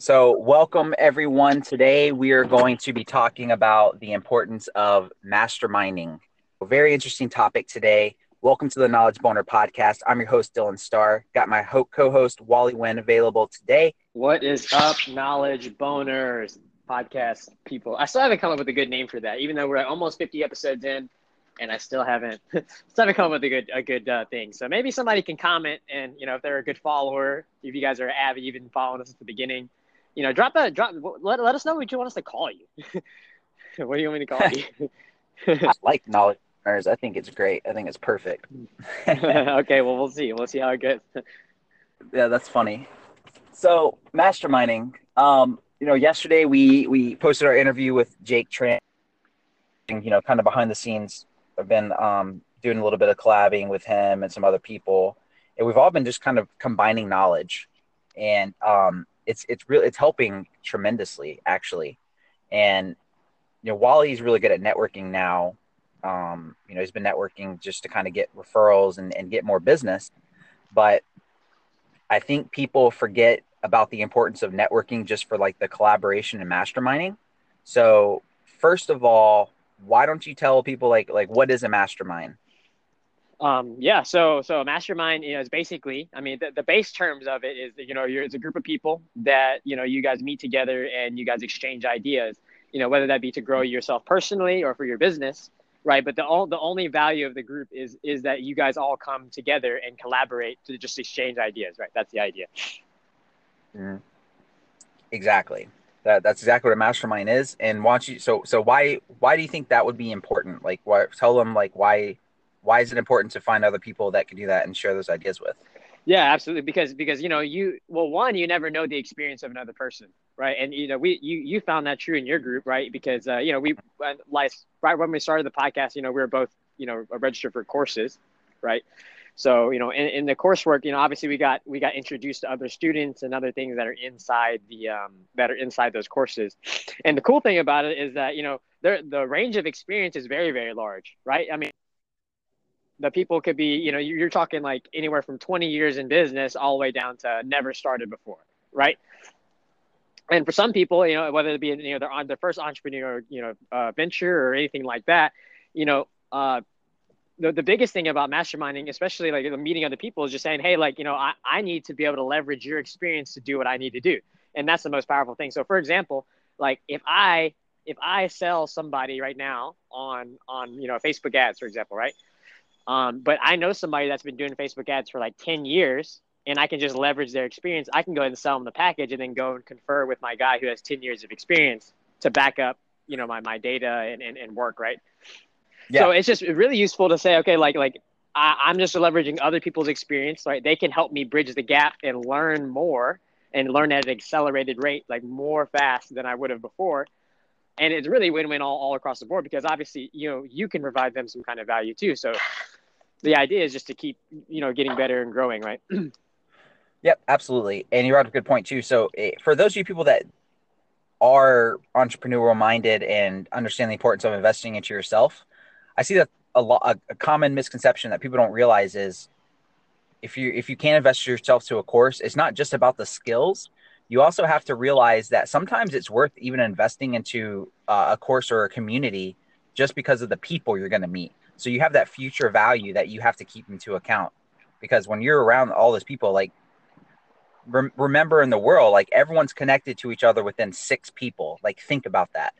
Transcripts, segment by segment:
So, welcome everyone. Today, we are going to be talking about the importance of masterminding. A very interesting topic today. Welcome to the Knowledge Boner podcast. I'm your host, Dylan Starr. Got my co host, Wally Wynn, available today. What is up, Knowledge Boners podcast people? I still haven't come up with a good name for that, even though we're almost 50 episodes in and I still haven't still haven't come up with a good a good uh, thing. So maybe somebody can comment, and you know if they're a good follower, if you guys are avid, you've been following us at the beginning, you know, drop a drop. Let, let us know what you want us to call you. what do you want me to call you? I like knowledge I think it's great. I think it's perfect. okay, well we'll see. We'll see how it goes. yeah, that's funny. So masterminding. Um, you know, yesterday we we posted our interview with Jake Tran. You know, kind of behind the scenes I've been um, doing a little bit of collabing with him and some other people, and we've all been just kind of combining knowledge, and um, it's it's really it's helping tremendously actually, and you know Wally's really good at networking now. Um, you know, he's been networking just to kind of get referrals and, and get more business, but I think people forget about the importance of networking just for like the collaboration and masterminding. So first of all, why don't you tell people like like what is a mastermind? Um, yeah, so so mastermind you know, is basically, I mean, the, the base terms of it is you know you're it's a group of people that you know you guys meet together and you guys exchange ideas. You know whether that be to grow yourself personally or for your business, right? But the all the only value of the group is is that you guys all come together and collaborate to just exchange ideas, right? That's the idea. Mm-hmm. Exactly. That that's exactly what a mastermind is. And why don't you so so why why do you think that would be important? Like why tell them like why why is it important to find other people that can do that and share those ideas with? Yeah, absolutely. Because because you know you well one you never know the experience of another person, right? And you know we you you found that true in your group, right? Because uh, you know we like right when we started the podcast, you know we were both you know registered for courses, right? So, you know, in, in the coursework, you know, obviously we got we got introduced to other students and other things that are inside the um, that are inside those courses. And the cool thing about it is that you know the the range of experience is very very large, right? I mean, the people could be you know you're talking like anywhere from 20 years in business all the way down to never started before, right? And for some people, you know, whether it be you know they're on their first entrepreneur you know uh, venture or anything like that, you know. Uh, the, the biggest thing about masterminding, especially like the meeting other people, is just saying, hey, like, you know, I, I need to be able to leverage your experience to do what I need to do. And that's the most powerful thing. So for example, like if I if I sell somebody right now on on you know Facebook ads, for example, right? Um, but I know somebody that's been doing Facebook ads for like 10 years and I can just leverage their experience. I can go ahead and sell them the package and then go and confer with my guy who has 10 years of experience to back up, you know, my, my data and, and, and work, right? Yeah. So it's just really useful to say, okay, like like I, am just leveraging other people's experience, right? They can help me bridge the gap and learn more and learn at an accelerated rate, like more fast than I would have before. And it's really win-win all, all across the board because obviously, you know, you can provide them some kind of value too. So the idea is just to keep, you know, getting better and growing, right? yep, absolutely. And you brought up a good point too. So eh, for those of you people that are entrepreneurial minded and understand the importance of investing into yourself, I see that a lot a, common misconception that people don't realize is if you if you can't invest yourself to a course, it's not just about the skills. You also have to realize that sometimes it's worth even investing into uh, a course or a community just because of the people you're going to meet. So you have that future value that you have to keep into account because when you're around all those people, like remember in the world, like everyone's connected to each other within six people. Like think about that.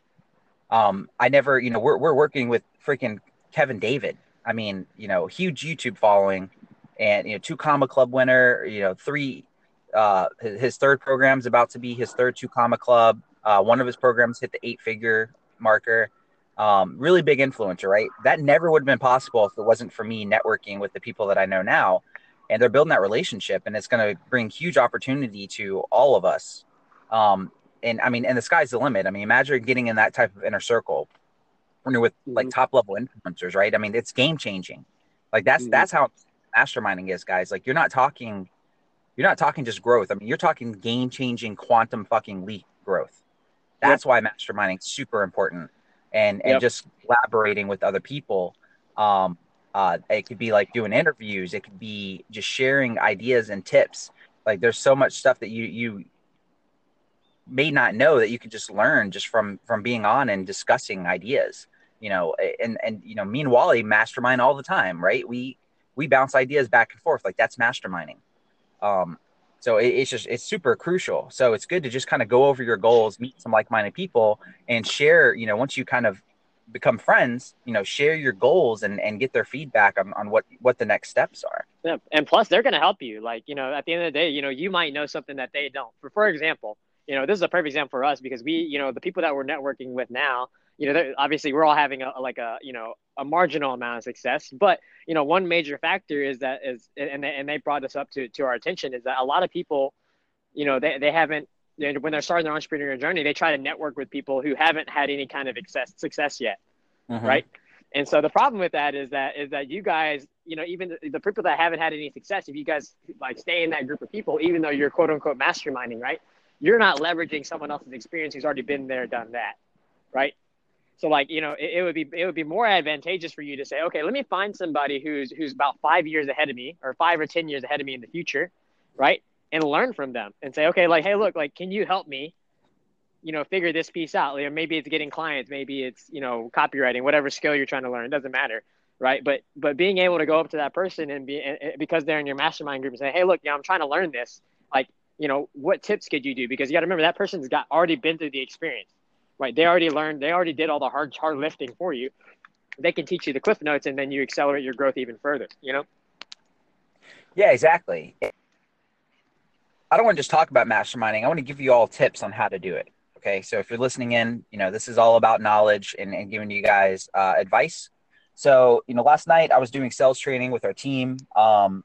Um, I never, you know, we're we're working with freaking Kevin David. I mean, you know, huge YouTube following, and you know, two comma club winner. You know, three. Uh, his, third program is about to be his third two comma club. Uh, one of his programs hit the eight figure marker. Um, really big influencer, right? That never would have been possible if it wasn't for me networking with the people that I know now. And they're building that relationship, and it's going to bring huge opportunity to all of us. Um, and I mean, and the sky's the limit. I mean, imagine getting in that type of inner circle when you're with like mm-hmm. top level influencers, right? I mean, it's game changing. Like that's mm-hmm. that's how masterminding is, guys. Like you're not talking, you're not talking just growth. I mean, you're talking game changing quantum fucking leap growth. That's yep. why masterminding is super important, and and yep. just collaborating with other people. Um, uh, it could be like doing interviews. It could be just sharing ideas and tips. Like there's so much stuff that you you may not know that you can just learn just from from being on and discussing ideas you know and and you know me and wally mastermind all the time right we we bounce ideas back and forth like that's masterminding um so it, it's just it's super crucial. So it's good to just kind of go over your goals meet some like-minded people and share you know once you kind of become friends you know share your goals and and get their feedback on, on what what the next steps are. Yeah and plus they're going to help you. Like you know at the end of the day you know you might know something that they don't. For for example you know this is a perfect example for us because we you know the people that we're networking with now you know obviously we're all having a like a you know a marginal amount of success but you know one major factor is that is and they, and they brought this up to to our attention is that a lot of people you know they, they haven't when they're starting their entrepreneurial journey, they try to network with people who haven't had any kind of success success yet, mm-hmm. right? And so the problem with that is that is that you guys, you know, even the, the, people that haven't had any success, if you guys like stay in that group of people, even though you're quote unquote masterminding, right? You're not leveraging someone else's experience who's already been there, done that, right? So like, you know, it, it would be it would be more advantageous for you to say, okay, let me find somebody who's who's about five years ahead of me or five or ten years ahead of me in the future, right? and learn from them and say, okay, like, hey, look, like, can you help me, you know, figure this piece out? Like, maybe it's getting clients, maybe it's, you know, copywriting, whatever skill you're trying to learn, it doesn't matter. Right. But, but being able to go up to that person and be, and, because they're in your mastermind group and say, hey, look, yeah, I'm trying to learn this. Like, you know, what tips could you do? Because you got to remember that person's got already been through the experience, right? They already learned, they already did all the hard, hard lifting for you. They can teach you the cliff notes and then you accelerate your growth even further, you know? Yeah, exactly. I don't want to just talk about masterminding. I want to give you all tips on how to do it. Okay. So if you're listening in, you know, this is all about knowledge and, and giving you guys uh, advice. So, you know, last night I was doing sales training with our team. Um,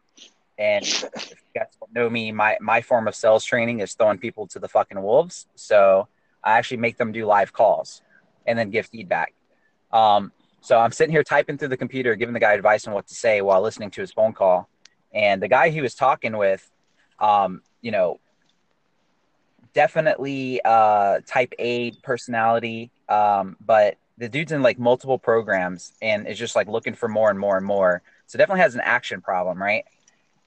and if you guys don't know me, my, my form of sales training is throwing people to the fucking wolves. So I actually make them do live calls and then give feedback. Um, so I'm sitting here typing through the computer, giving the guy advice on what to say while listening to his phone call. And the guy he was talking with, um, you know, definitely uh, type A personality, um, but the dude's in like multiple programs and is just like looking for more and more and more. So definitely has an action problem, right?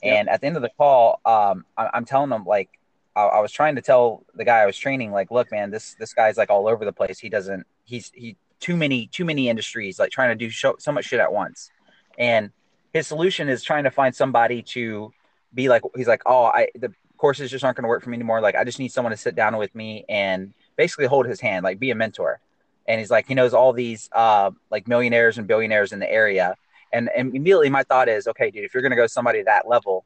Yep. And at the end of the call, um, I- am telling them like I-, I was trying to tell the guy I was training, like, look, man, this this guy's like all over the place. He doesn't. He's he too many too many industries, like trying to do show, so much shit at once. And his solution is trying to find somebody to be like. He's like, oh, I the courses just aren't going to work for me anymore. Like I just need someone to sit down with me and basically hold his hand, like be a mentor. And he's like, he knows all these uh, like millionaires and billionaires in the area. And, and immediately my thought is, okay, dude, if you're going to go somebody that level,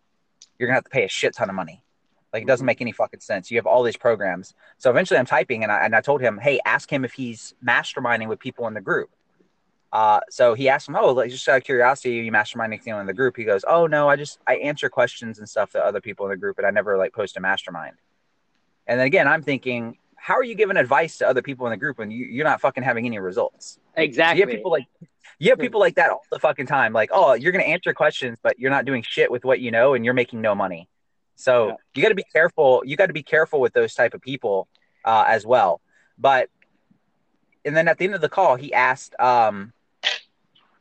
you're going to have to pay a shit ton of money. Like it doesn't make any fucking sense. You have all these programs. So eventually I'm typing and I, and I told him, hey, ask him if he's masterminding with people in the group. Uh, so he asked him, "Oh, like, just out of curiosity, you mastermind anything in the group?" He goes, "Oh no, I just I answer questions and stuff to other people in the group, but I never like post a mastermind." And then again, I'm thinking, how are you giving advice to other people in the group when you, you're not fucking having any results? Exactly. You have people like you have people like that all the fucking time. Like, oh, you're gonna answer questions, but you're not doing shit with what you know, and you're making no money. So yeah. you got to be careful. You got to be careful with those type of people uh, as well. But and then at the end of the call, he asked. Um,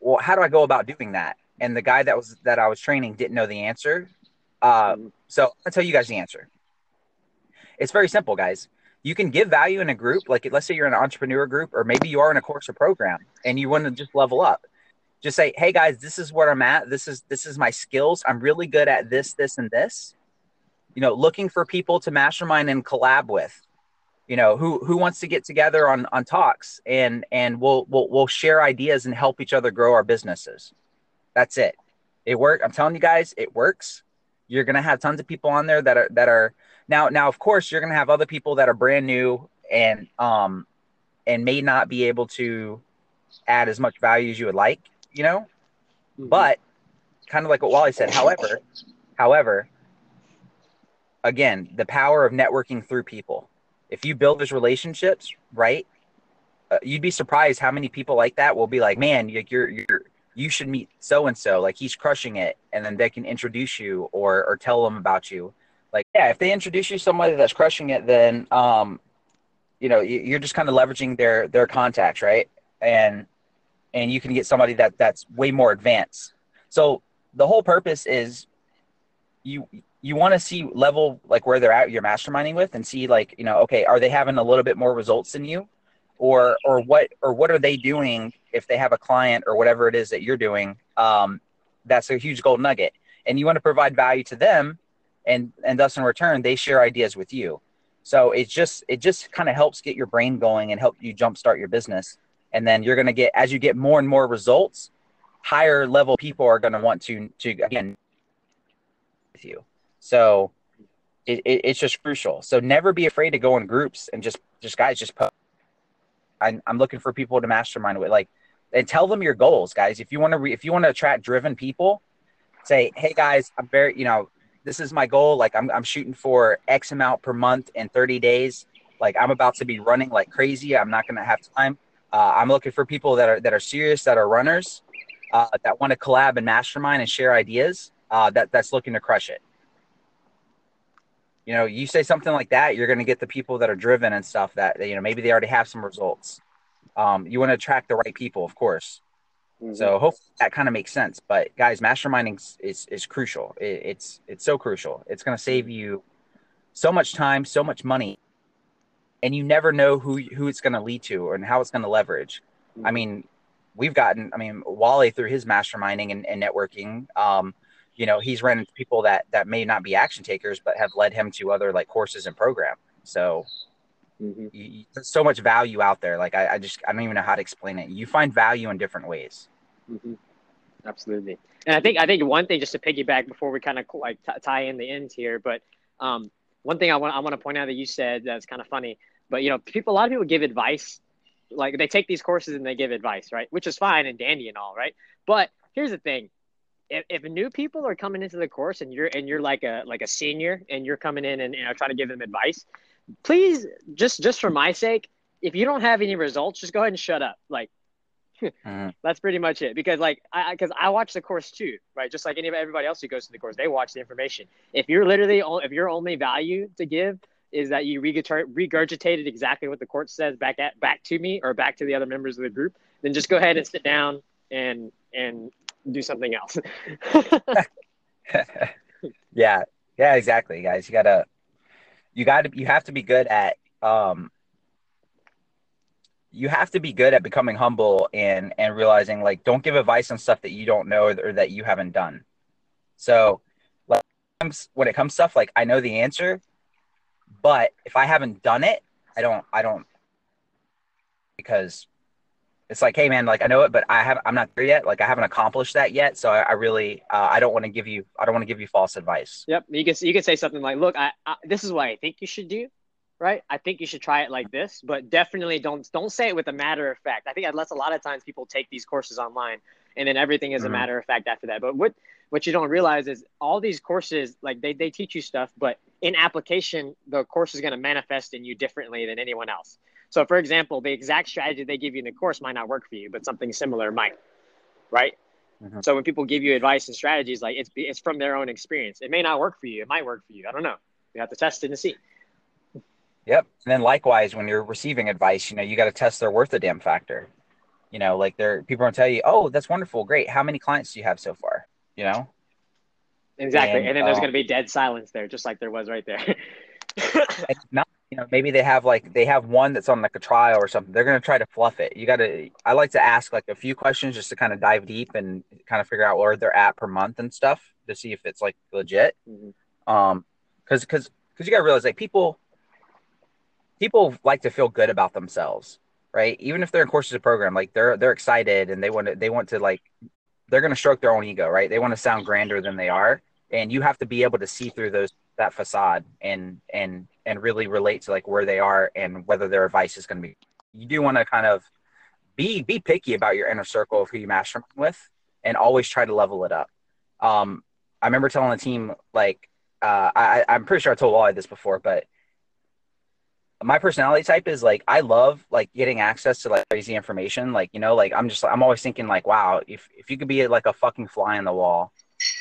well, how do I go about doing that? And the guy that was that I was training didn't know the answer. Uh, so I'll tell you guys the answer. It's very simple, guys. You can give value in a group, like let's say you're in an entrepreneur group, or maybe you are in a course or program, and you want to just level up. Just say, "Hey guys, this is where I'm at. This is this is my skills. I'm really good at this, this, and this." You know, looking for people to mastermind and collab with you know who who wants to get together on on talks and and we'll we'll we'll share ideas and help each other grow our businesses. That's it. It worked i'm telling you guys it works. You're gonna have tons of people on there that are that are now now of course you're gonna have other people that are brand new and um and may not be able to add as much value as you would like you know? Mm-hmm. but kind of like what wally said however however again the power of networking through people. If you build those relationships right uh, you'd be surprised how many people like that will be like man you're you're you should meet so and so like he's crushing it. And then they can introduce you or or tell them about you. Like yeah if they introduce you somebody that's crushing it then um you know you're just kind of leveraging their their contacts right? And and you can get somebody that that's way more advanced. So the whole purpose is you you want to see level like where they're at you're masterminding with and see like you know okay are they having a little bit more results than you? Or or what or what are they doing if they have a client or whatever it is that you're doing um, that's a huge gold nugget. And you want to provide value to them and and thus in return they share ideas with you. So it just it just kind of helps get your brain going and help you jumpstart your business. And then you're going to get as you get more and more results higher level people are going to want to to again with you so it, it, it's just crucial. So never be afraid to go in groups and just just guys just put. I'm, I'm looking for people to mastermind with like and tell them your goals, guys. If you want to re, if you want to attract driven people, say, hey guys, I'm very you know this is my goal. Like I'm I'm shooting for X amount per month in 30 days. Like I'm about to be running like crazy. I'm not gonna have time. Uh, I'm looking for people that are that are serious, that are runners, uh, that want to collab and mastermind and share ideas. Uh, that that's looking to crush it you know, you say something like that, you're going to get the people that are driven and stuff that, you know, maybe they already have some results. Um, you want to attract the right people, of course. Mm-hmm. So hopefully that kind of makes sense. But guys, masterminding is, is crucial. It, it's, it's so crucial. It's going to save you so much time, so much money, and you never know who, who it's going to lead to and how it's going to leverage. Mm-hmm. I mean, we've gotten, I mean, Wally through his masterminding and, and networking, um, you know he's run into people that that may not be action takers but have led him to other like courses and program. So mm-hmm. you, there's so much value out there. Like I, I, just i don't even know how to explain it. You find value in different ways. Mm-hmm. absolutely. And i think i think one thing just to piggyback before we kind of like t- tie in the ends here but um, one thing i want i want to point out that you said that's kind of funny but you know people a lot of people give advice like they take these courses and they give advice right? Which is fine and dandy and all right? But here's the thing if, if new people are coming into the course and you're and you're like a like a senior and you're coming in and you know trying to give them advice, please just just for my sake, if you don't have any results, just go ahead and shut up. Like mm-hmm. that's pretty much it. Because like I because I watch the course too, right? Just like any everybody else who goes to the course, they watch the information. If you're literally if your only value to give is that you regurgitated exactly what the court says back at back to me or back to the other members of the group, then just go ahead and sit down and and do something else. yeah, yeah, exactly, guys. You gotta, you gotta, you have to be good at, um, you have to be good at becoming humble and and realizing like don't give advice on stuff that you don't know or, or that you haven't done. So, like when it comes stuff like I know the answer, but if I haven't done it, I don't, I don't, because it's like, hey man, like I know it, but I have I'm not there yet. Like I haven't accomplished that yet. So I, I really uh, I don't want to give you I don't want to give you false advice. Yep, you can you can say something like, look, I, I this is what I think you should do, right? I think you should try it like this, but definitely don't don't say it with a matter of fact. I think unless a lot of times people take these courses online and then everything is mm-hmm. a matter of fact after that. But what what you don't realize is all these courses like they they teach you stuff, but in application, the course is going to manifest in you differently than anyone else. So, for example, the exact strategy they give you in the course might not work for you, but something similar might, right? Mm-hmm. So when people give you advice and strategies, like it's it's from their own experience. It may not work for you. It might work for you. I don't know. You have to test it and see. Yep. And then likewise, when you're receiving advice, you know, you got to test their worth a damn factor. You know, like they're people are gonna tell you, "Oh, that's wonderful, great. How many clients do you have so far?" You know. Exactly, and, and then there's uh, gonna be dead silence there, just like there was right there. not you know maybe they have like they have one that's on like a trial or something they're going to try to fluff it. You got to i like to ask like a few questions just to kind of dive deep and kind of figure out where they're at per month and stuff to see if it's like legit. Mm-hmm. um because because because you got to realize like people people like to feel good about themselves right? Even if they're in courses of program like they're they're excited and they want to they want to like they're going to stroke their own ego right? They want to sound grander than they are. And you have to be able to see through those that facade and and and really relate to like where they are and whether their advice is going to be you do want to kind of be be picky about your inner circle of who you mastermind with and always try to level it up um i remember telling the team like uh i i'm pretty sure i told wally this before but my personality type is like I love like getting access to like crazy information. Like, you know, like I'm just I'm always thinking like, wow, if if you could be like a fucking fly on the wall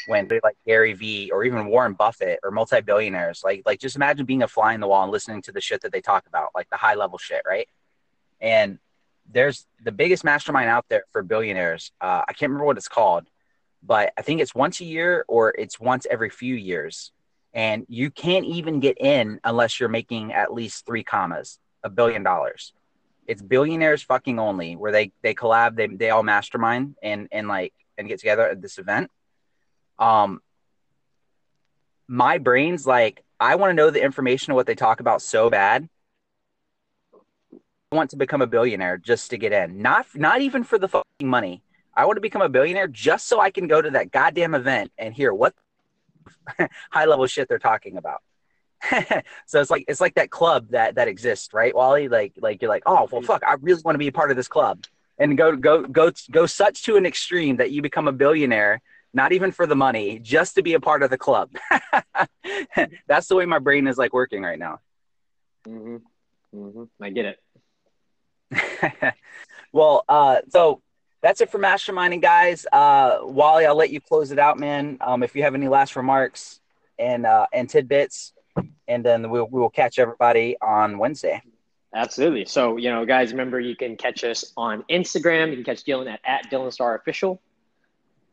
when like Gary Vee or even Warren Buffett or multi-billionaires, like like just imagine being a fly in the wall and listening to the shit that they talk about, like the high level shit, right? And there's the biggest mastermind out there for billionaires. Uh, I can't remember what it's called, but I think it's once a year or it's once every few years. and you can't even get in unless you're making at least three commas, a billion dollars. It's billionaires fucking only, where they they collab, they they all mastermind and and like and get together at this event. Um, my brain's like, I want to know the information of what they talk about so bad. I want to become a billionaire just to get in, not not even for the fucking money. I want to become a billionaire just so I can go to that goddamn event and hear what high level shit they're talking about. so it's like it's like that club that that exists, right, Wally? Like like you're like, oh well, fuck, I really want to be a part of this club, and go go go go such to an extreme that you become a billionaire, not even for the money, just to be a part of the club. That's the way my brain is like working right now. Mm-hmm. Mm-hmm. I get it. well, uh, so that's it for masterminding, guys. Uh, Wally, I'll let you close it out, man. Um, if you have any last remarks and uh, and tidbits and then we'll we will catch everybody on Wednesday. Absolutely. So, you know, guys, remember you can catch us on Instagram. You can catch Dylan at, at Dylan Starr Official.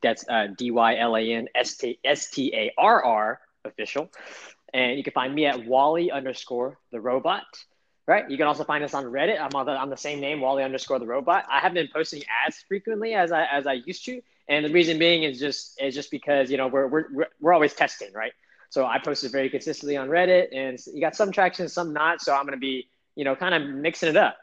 That's uh, D Y L A N S T S T A R R official. And you can find me at Wally underscore the robot. Right. You can also find us on Reddit. I'm on the, on the same name, Wally underscore the robot. I haven't been posting as frequently as I as I used to, and the reason being is just is just because you know we're we're we're always testing, right? So I posted very consistently on Reddit, and you got some traction, some not. So I'm going to be, you know, kind of mixing it up.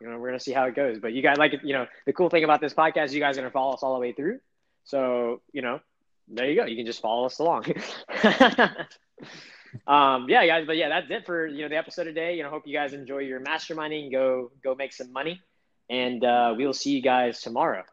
You know, we're going to see how it goes. But you guys, like, you know, the cool thing about this podcast, you guys are going to follow us all the way through. So you know, there you go. You can just follow us along. um, yeah, guys. But yeah, that's it for you know the episode today. You know, hope you guys enjoy your masterminding. Go go make some money, and uh, we'll see you guys tomorrow.